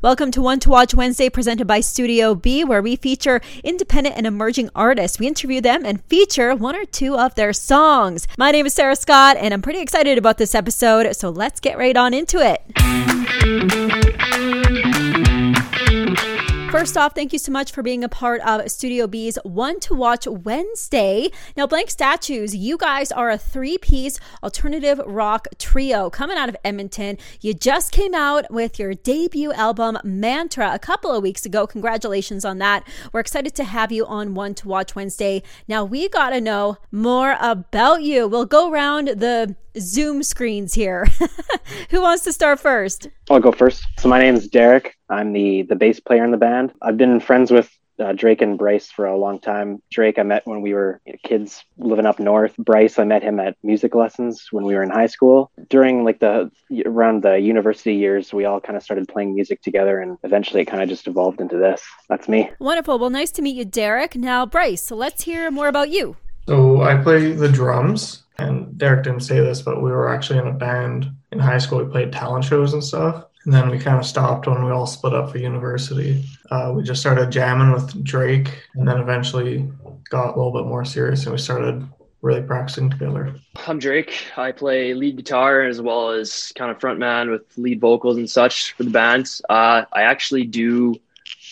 Welcome to One to Watch Wednesday, presented by Studio B, where we feature independent and emerging artists. We interview them and feature one or two of their songs. My name is Sarah Scott, and I'm pretty excited about this episode, so let's get right on into it. First off, thank you so much for being a part of Studio B's One to Watch Wednesday. Now, Blank Statues, you guys are a three piece alternative rock trio coming out of Edmonton. You just came out with your debut album, Mantra, a couple of weeks ago. Congratulations on that. We're excited to have you on One to Watch Wednesday. Now, we got to know more about you. We'll go around the Zoom screens here. Who wants to start first? I'll go first. So my name is Derek. I'm the the bass player in the band. I've been friends with uh, Drake and Bryce for a long time. Drake, I met when we were you know, kids living up north. Bryce, I met him at music lessons when we were in high school. During like the around the university years, we all kind of started playing music together, and eventually it kind of just evolved into this. That's me. Wonderful. Well, nice to meet you, Derek. Now, Bryce. So let's hear more about you. So I play the drums. And Derek didn't say this, but we were actually in a band in high school. We played talent shows and stuff. And then we kind of stopped when we all split up for university. Uh, we just started jamming with Drake and then eventually got a little bit more serious and we started really practicing together. I'm Drake. I play lead guitar as well as kind of frontman with lead vocals and such for the band. Uh, I actually do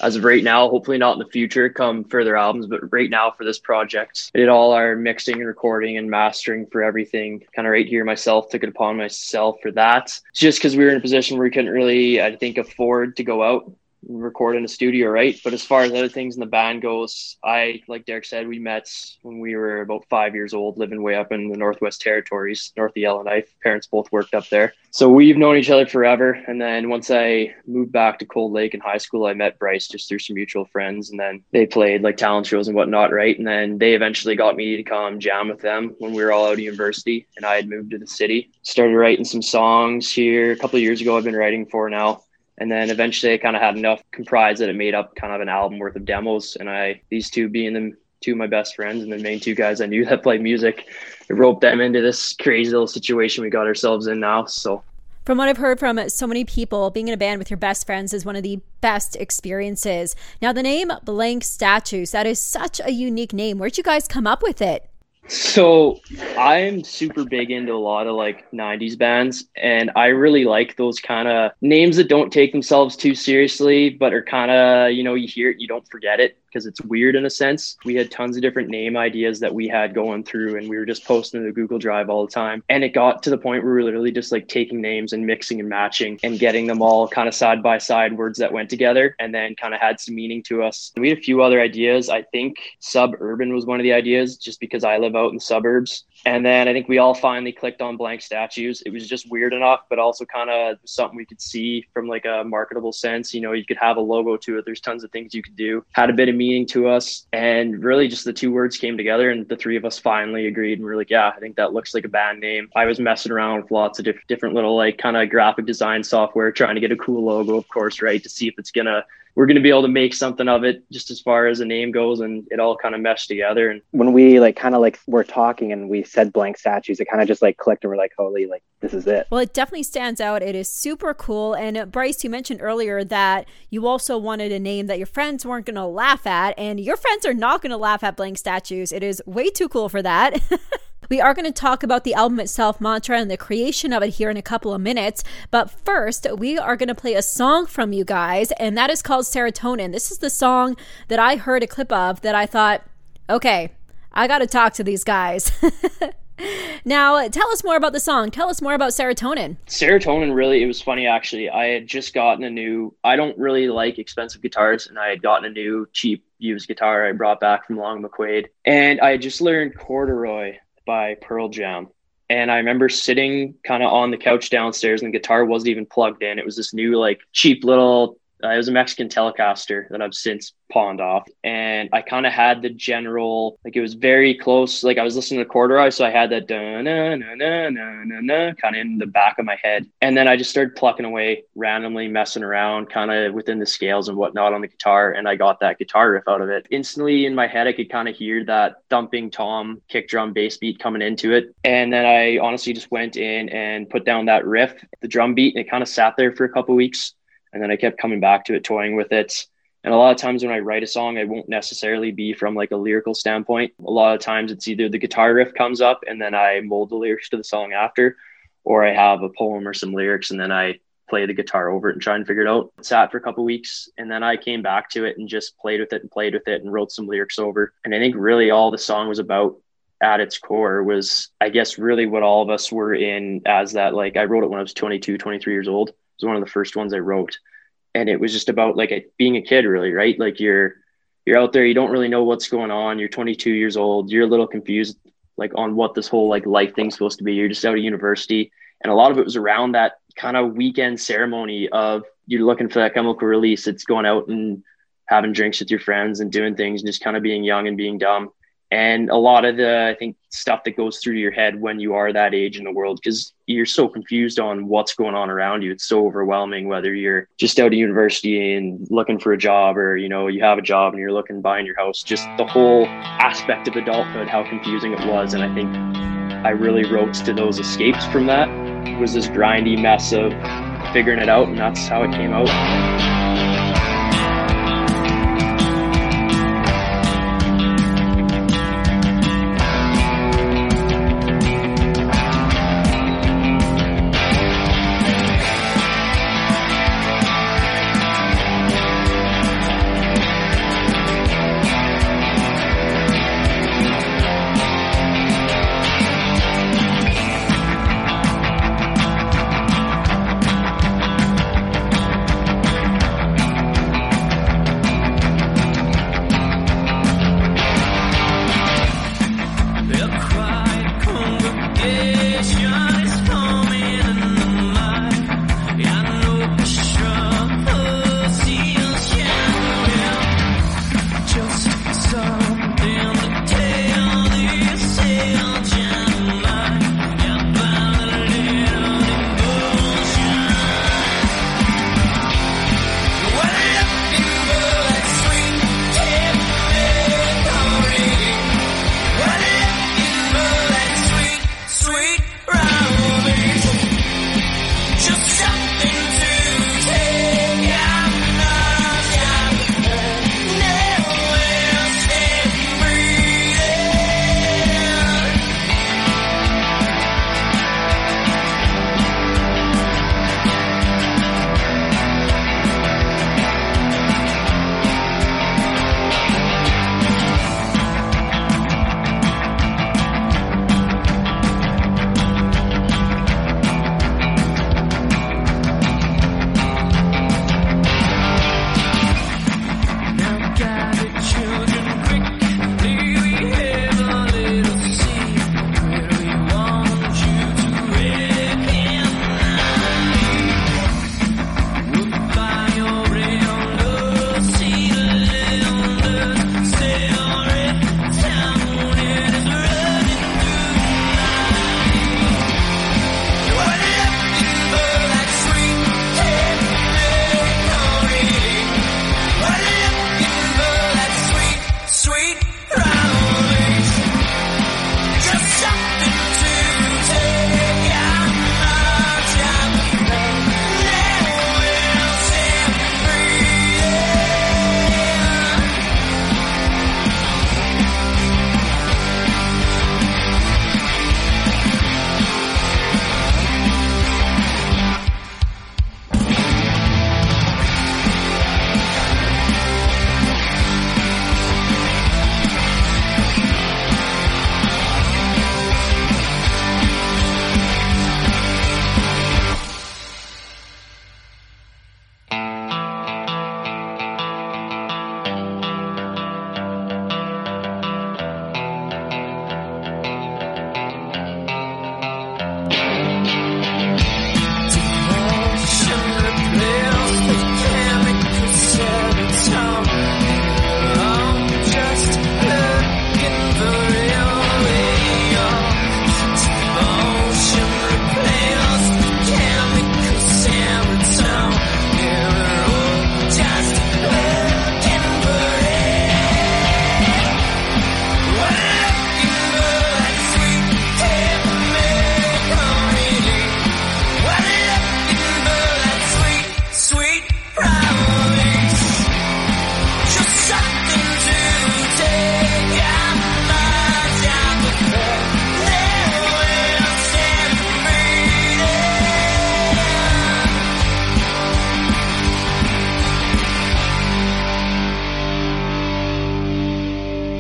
as of right now, hopefully not in the future, come further albums, but right now for this project, I did all our mixing and recording and mastering for everything kind of right here myself, took it upon myself for that. Just because we were in a position where we couldn't really, I think, afford to go out record in a studio, right? But as far as other things in the band goes, I, like Derek said, we met when we were about five years old, living way up in the Northwest Territories, north of Yellowknife. Parents both worked up there. So we've known each other forever. And then once I moved back to Cold Lake in high school, I met Bryce just through some mutual friends. And then they played like talent shows and whatnot, right? And then they eventually got me to come jam with them when we were all out of university and I had moved to the city. Started writing some songs here a couple years ago, I've been writing for now and then eventually I kind of had enough comprised that it made up kind of an album worth of demos. And I, these two being the two of my best friends and the main two guys I knew that play music, it roped them into this crazy little situation we got ourselves in now. So from what I've heard from so many people, being in a band with your best friends is one of the best experiences. Now, the name Blank Statues, that is such a unique name. Where'd you guys come up with it? So I'm super big into a lot of like 90s bands and I really like those kind of names that don't take themselves too seriously but are kind of, you know, you hear it, you don't forget it because it's weird in a sense. We had tons of different name ideas that we had going through and we were just posting to the Google Drive all the time. And it got to the point where we were literally just like taking names and mixing and matching and getting them all kind of side by side words that went together and then kind of had some meaning to us. We had a few other ideas. I think suburban was one of the ideas just because I live out in the suburbs. And then I think we all finally clicked on blank statues. It was just weird enough, but also kind of something we could see from like a marketable sense. You know, you could have a logo to it. There's tons of things you could do. Had a bit of meaning to us, and really just the two words came together, and the three of us finally agreed. And we are like, yeah, I think that looks like a band name. I was messing around with lots of diff- different little like kind of graphic design software, trying to get a cool logo, of course, right, to see if it's gonna we're going to be able to make something of it just as far as the name goes and it all kind of meshed together. And when we like kind of like were talking and we said blank statues it kind of just like clicked and we're like holy like this is it. Well it definitely stands out. It is super cool. And uh, bryce you mentioned earlier that you also wanted a name that your friends weren't going to laugh at and your friends are not going to laugh at blank statues. It is way too cool for that We are going to talk about the album itself, Mantra, and the creation of it here in a couple of minutes. But first, we are going to play a song from you guys, and that is called Serotonin. This is the song that I heard a clip of that I thought, okay, I got to talk to these guys. now, tell us more about the song. Tell us more about Serotonin. Serotonin, really, it was funny actually. I had just gotten a new, I don't really like expensive guitars, and I had gotten a new cheap used guitar I brought back from Long McQuade. And I had just learned corduroy by Pearl Jam. And I remember sitting kind of on the couch downstairs and the guitar wasn't even plugged in. It was this new, like, cheap little, uh, it was a Mexican Telecaster that I've since pawned off. And I kind of had the general, like it was very close. Like I was listening to corduroy, so I had that kind of in the back of my head. And then I just started plucking away randomly, messing around, kind of within the scales and whatnot on the guitar. And I got that guitar riff out of it. Instantly in my head, I could kind of hear that thumping tom kick drum bass beat coming into it. And then I honestly just went in and put down that riff, the drum beat, and it kind of sat there for a couple weeks And then I kept coming back to it, toying with it. And a lot of times when I write a song, I won't necessarily be from like a lyrical standpoint. A lot of times it's either the guitar riff comes up and then I mold the lyrics to the song after, or I have a poem or some lyrics and then I play the guitar over it and try and figure it out. Sat for a couple weeks and then I came back to it and just played with it and played with it and wrote some lyrics over. And I think really all the song was about at its core was I guess really what all of us were in as that like I wrote it when I was 22, 23 years old. Was one of the first ones I wrote. And it was just about like a, being a kid really, right? Like you're you're out there, you don't really know what's going on. You're 22 years old. You're a little confused like on what this whole like life thing's supposed to be. You're just out of university. And a lot of it was around that kind of weekend ceremony of you're looking for that chemical release. It's going out and having drinks with your friends and doing things and just kind of being young and being dumb and a lot of the i think stuff that goes through your head when you are that age in the world because you're so confused on what's going on around you. It's so overwhelming whether you're just out of university and looking for a job or you know you have a job and you're looking buying your house. Just the whole aspect of adulthood how confusing it was. And i think i really wrote to those escapes from that. It was this grindy mess of figuring it out and that's how it came out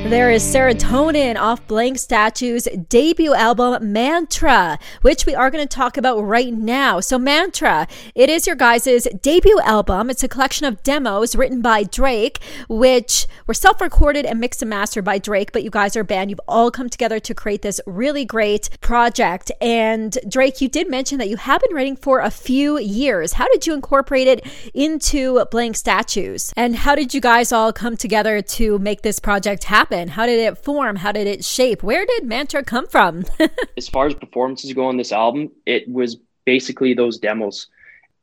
There is Serotonin off Blank Statue's debut album, Mantra, which we are going to talk about right now. So, Mantra, it is your guys' debut album. It's a collection of demos written by Drake, which were self recorded and mixed and mastered by Drake, but you guys are a band. You've all come together to create this really great project. And, Drake, you did mention that you have been writing for a few years. How did you incorporate it into Blank Statues? And how did you guys all come together to make this project happen? Happen? How did it form? How did it shape? Where did Mantra come from? as far as performances go on this album, it was basically those demos.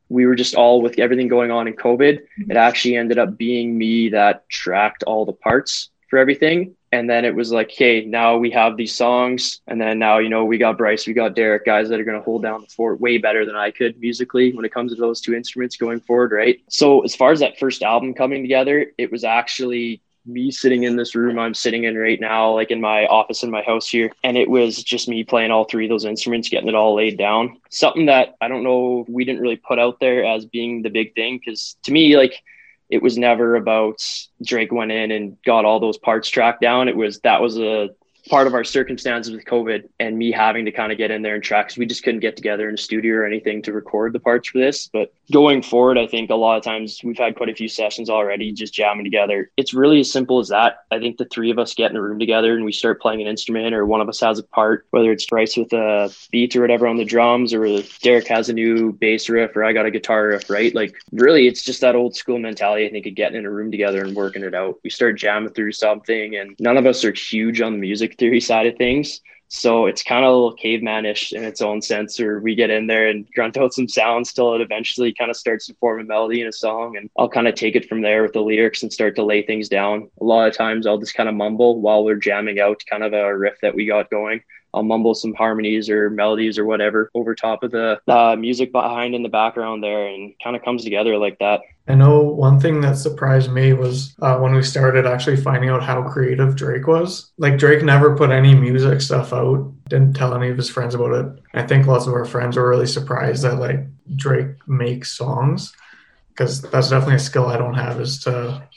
We were just all with everything going on in COVID. Mm-hmm. It actually ended up being me that tracked all the parts for everything. And then it was like, hey, now we have these songs. And then now, you know, we got Bryce, we got Derek, guys that are going to hold down the fort way better than I could musically when it comes to those two instruments going forward. Right. So, as far as that first album coming together, it was actually me sitting in this room I'm sitting in right now, like in my office in my house here. And it was just me playing all three of those instruments, getting it all laid down. Something that I don't know, we didn't really put out there as being the big thing. Cause to me, like, it was never about Drake went in and got all those parts tracked down. It was that was a part of our circumstances with COVID and me having to kind of get in there and track because we just couldn't get together in a studio or anything to record the parts for this. But going forward, I think a lot of times we've had quite a few sessions already just jamming together. It's really as simple as that. I think the three of us get in a room together and we start playing an instrument or one of us has a part, whether it's Bryce with a beat or whatever on the drums or Derek has a new bass riff or I got a guitar riff, right? Like really it's just that old school mentality, I think, of getting in a room together and working it out. We start jamming through something and none of us are huge on the music theory side of things. So it's kind of a little cavemanish in its own sense, where we get in there and grunt out some sounds till it eventually kind of starts to form a melody in a song. And I'll kind of take it from there with the lyrics and start to lay things down. A lot of times I'll just kind of mumble while we're jamming out kind of a riff that we got going. I'll mumble some harmonies or melodies or whatever over top of the uh, music behind in the background there and kind of comes together like that. I know one thing that surprised me was uh, when we started actually finding out how creative Drake was. Like, Drake never put any music stuff out, didn't tell any of his friends about it. I think lots of our friends were really surprised that, like, Drake makes songs because that's definitely a skill I don't have is to,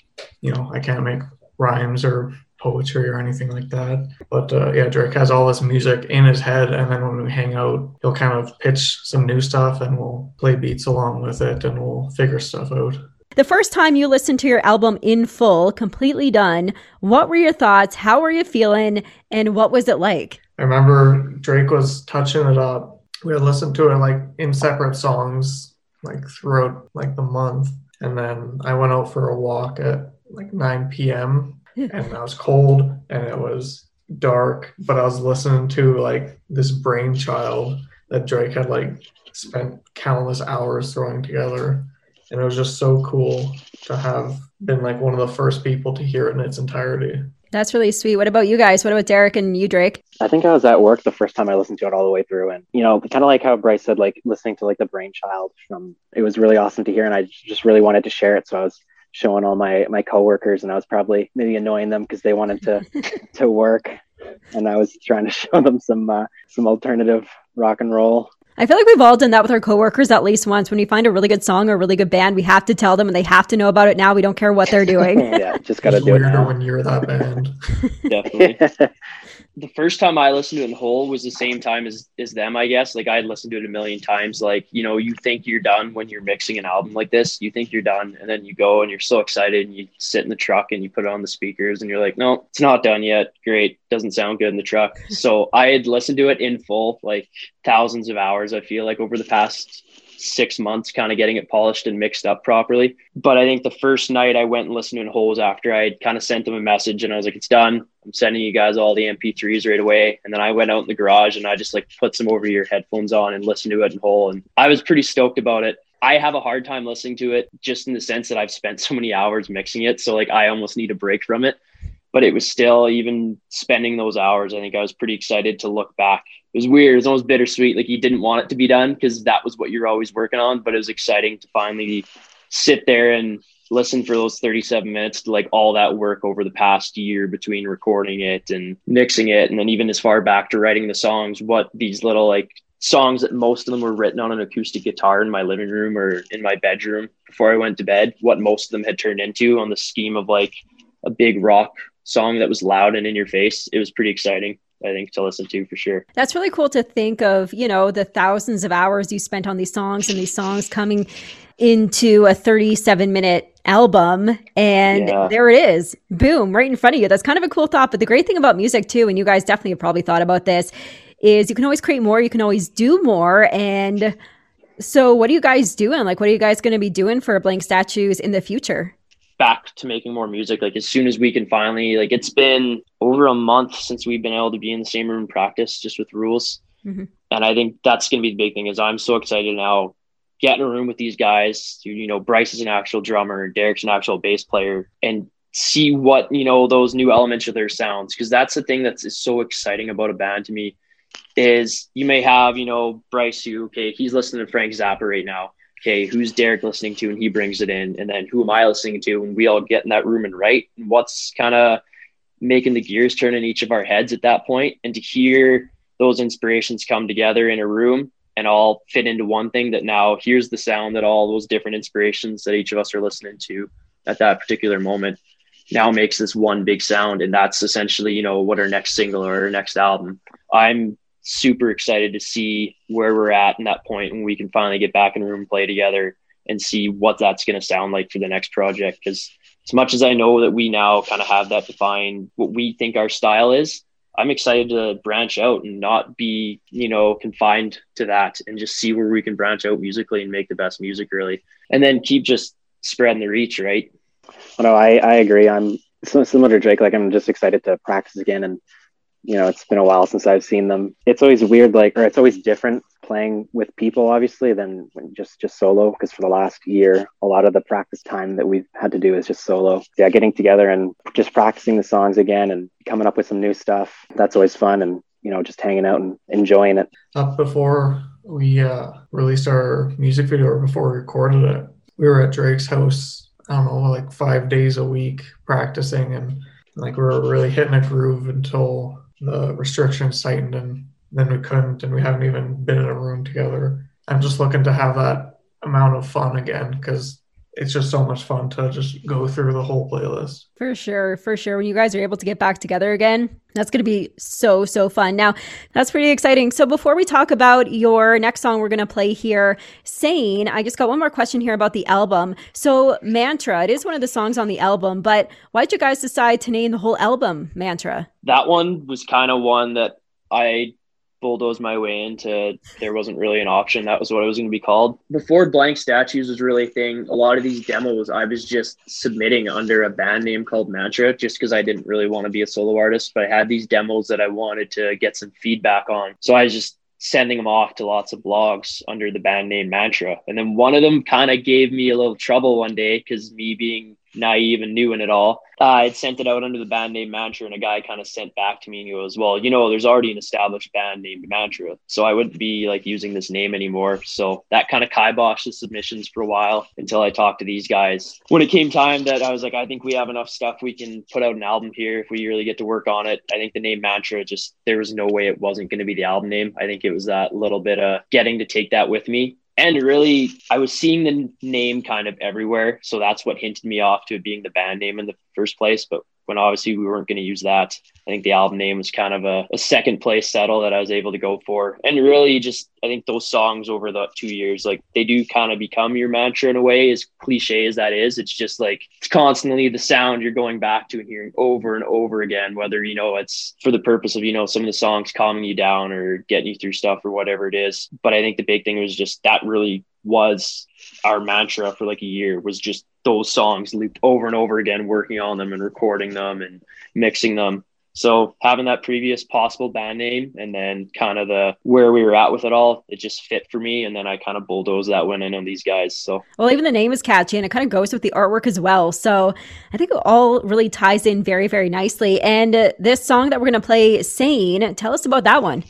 you know, I can't make rhymes or poetry or anything like that. But uh, yeah, Drake has all this music in his head, and then when we hang out, he'll kind of pitch some new stuff, and we'll play beats along with it, and we'll figure stuff out. The first time you listened to your album in full, completely done, what were your thoughts? How were you feeling? And what was it like? I remember Drake was touching it up. We had listened to it like in separate songs, like throughout like the month. And then I went out for a walk at like 9 p.m and I was cold and it was dark, but I was listening to like this brainchild that Drake had like spent countless hours throwing together. And it was just so cool to have been like one of the first people to hear it in its entirety. That's really sweet. What about you guys? What about Derek and you, Drake? I think I was at work the first time I listened to it all the way through. And, you know, kind of like how Bryce said, like listening to like the brainchild from it was really awesome to hear. And I just really wanted to share it. So I was showing all my my coworkers, and I was probably maybe annoying them because they wanted to to work, and I was trying to show them some uh, some alternative rock and roll. I feel like we've all done that with our coworkers at least once. When we find a really good song or a really good band, we have to tell them, and they have to know about it now. We don't care what they're doing. yeah, just gotta do it now. when you're that band. Definitely the first time I listened to it in whole was the same time as as them, I guess. Like I had listened to it a million times. Like, you know, you think you're done when you're mixing an album like this. You think you're done, and then you go and you're so excited and you sit in the truck and you put it on the speakers and you're like, No, it's not done yet. Great. Doesn't sound good in the truck. so I had listened to it in full, like thousands of hours, I feel like over the past six months kind of getting it polished and mixed up properly. But I think the first night I went and listened to holes after I had kind of sent them a message and I was like, it's done. I'm sending you guys all the MP3s right away. And then I went out in the garage and I just like put some over your headphones on and listened to it in whole. And I was pretty stoked about it. I have a hard time listening to it just in the sense that I've spent so many hours mixing it. So like I almost need a break from it. But it was still even spending those hours, I think I was pretty excited to look back it was weird. It was almost bittersweet. Like you didn't want it to be done because that was what you're always working on. But it was exciting to finally sit there and listen for those 37 minutes to like all that work over the past year between recording it and mixing it. And then even as far back to writing the songs, what these little like songs that most of them were written on an acoustic guitar in my living room or in my bedroom before I went to bed, what most of them had turned into on the scheme of like a big rock song that was loud and in your face, it was pretty exciting. I think to listen to for sure. That's really cool to think of, you know, the thousands of hours you spent on these songs and these songs coming into a 37 minute album and yeah. there it is boom right in front of you that's kind of a cool thought but the great thing about music too and you guys definitely have probably thought about this is you can always create more you can always do more and so what are you guys doing like what are you guys going to be doing for blank statues in the future back to making more music like as soon as we can finally like it's been over a month since we've been able to be in the same room practice just with rules. Mm-hmm. and i think that's going to be the big thing is i'm so excited now get in a room with these guys. You know bryce is an actual drummer derek's an actual bass player and see what you know those new elements of their sounds because that's the thing that's so exciting about a band to me is you may have you know bryce who okay he's listening to frank zappa right now okay, who's Derek listening to? And he brings it in. And then who am I listening to? And we all get in that room and write. And what's kind of making the gears turn in each of our heads at that point? And to hear those inspirations come together in a room and all fit into one thing that now here's the sound that all those different inspirations that each of us are listening to at that particular moment now makes this one big sound and that's essentially you know what our next single or our next album i'm super excited to see where we're at in that point we can finally get back in room and play together and see what that's going to sound like for the next project. Because as much as I know that we now kind of have that defined what we think our style is, I'm excited to branch out and not be, you know, confined to that and just see where we can branch out musically and make the best music really. And then keep just spreading the reach, right? No, I, I agree. I'm similar to Drake. Like I'm just excited to practice again and you know, it's been a while since I've seen them. It's always weird, like, or it's always different playing with people, obviously, than just just solo. Because for the last year, a lot of the practice time that we've had to do is just solo. Yeah, getting together and just practicing the songs again and coming up with some new stuff. That's always fun, and you know, just hanging out and enjoying it. Up before we uh, released our music video, or before we recorded it, we were at Drake's house. I don't know, like five days a week practicing and like we were really hitting a groove until the restrictions tightened and then we couldn't and we haven't even been in a room together. I'm just looking to have that amount of fun again because it's just so much fun to just go through the whole playlist. For sure, for sure. When you guys are able to get back together again, that's going to be so, so fun. Now, that's pretty exciting. So, before we talk about your next song we're going to play here, Sane, I just got one more question here about the album. So, Mantra, it is one of the songs on the album, but why did you guys decide to name the whole album Mantra? That one was kind of one that I bulldoze my way into there wasn't really an option. That was what it was going to be called. Before blank statues was really a thing. A lot of these demos i was just submitting under a band name called mantra just because i didn't really want to be a solo artist but i had these demos that i wanted to get some feedback on. So i was just sending them off to lots of blogs under the band name mantra. And then one of them kind of gave me a little trouble one day because me being naive and new in it all. Uh, I'd sent it out under the band name Mantra, and a guy kind of sent back to me and he goes, "Well, you know, there's already an established band named Mantra, so I wouldn't be like using this name anymore." So that kind of kiboshed the submissions for a while until I talked to these guys. When it came time that I was like, "I think we have enough stuff. We can put out an album here if we really get to work on it." I think the name Mantra just there was no way it wasn't going to be the album name. I think it was that little bit of getting to take that with me and really i was seeing the name kind of everywhere so that's what hinted me off to it being the band name in the first place but when obviously we weren't going to use that. I think the album name was kind of a, a, second place settle that I was able to go for. And really just I think those songs over the two years, like they do kind of become your mantra in a way, as cliche as that is. It's just like it's constantly the sound you're going back to and hearing over and over again, whether you know it's for the purpose of, you know, some of the songs calming you down or getting you through stuff or whatever it is. But I think the big thing was just that really was our mantra for like a year was just those songs looped over and over again, working on them and recording them and mixing them. So having that previous possible band name and then kind of the where we were at with it all, it just fit for me. And then I kind of bulldozed that one in on these guys. So well, even the name is catchy and it kind of goes with the artwork as well. So I think it all really ties in very, very nicely. And uh, this song that we're going to play, Sane, tell us about that one.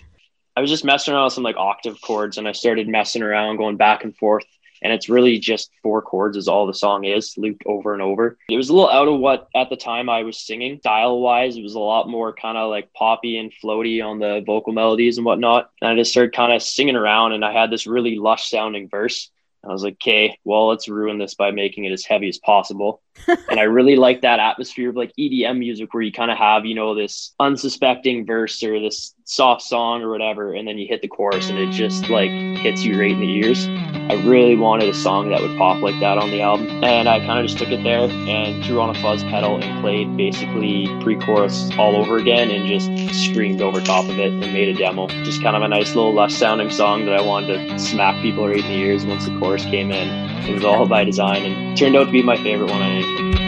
I was just messing around with some like octave chords and I started messing around, going back and forth and it's really just four chords is all the song is looped over and over. It was a little out of what at the time i was singing. Style wise it was a lot more kind of like poppy and floaty on the vocal melodies and whatnot. And i just started kind of singing around and i had this really lush sounding verse. I was like, okay, well, let's ruin this by making it as heavy as possible. And I really like that atmosphere of like EDM music where you kind of have, you know, this unsuspecting verse or this soft song or whatever, and then you hit the chorus and it just like hits you right in the ears. I really wanted a song that would pop like that on the album. And I kind of just took it there and threw on a fuzz pedal and played basically pre chorus all over again and just screamed over top of it and made a demo. Just kind of a nice little lush sounding song that I wanted to smack people right in the ears once the chorus came in. It was all by design and turned out to be my favorite one thank you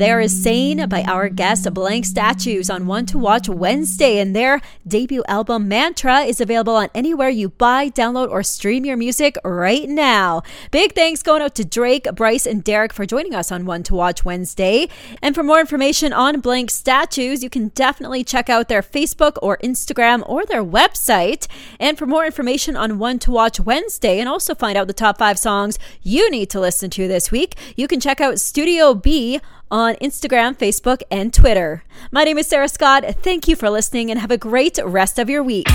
There is Sane by our guest Blank Statues on One to Watch Wednesday, and their debut album Mantra is available on anywhere you buy, download, or stream your music right now. Big thanks going out to Drake, Bryce, and Derek for joining us on One to Watch Wednesday. And for more information on Blank Statues, you can definitely check out their Facebook or Instagram or their website. And for more information on One to Watch Wednesday and also find out the top five songs you need to listen to this week, you can check out Studio B on Instagram, Facebook, and Twitter. My name is Sarah Scott. Thank you for listening and have a great rest of your week.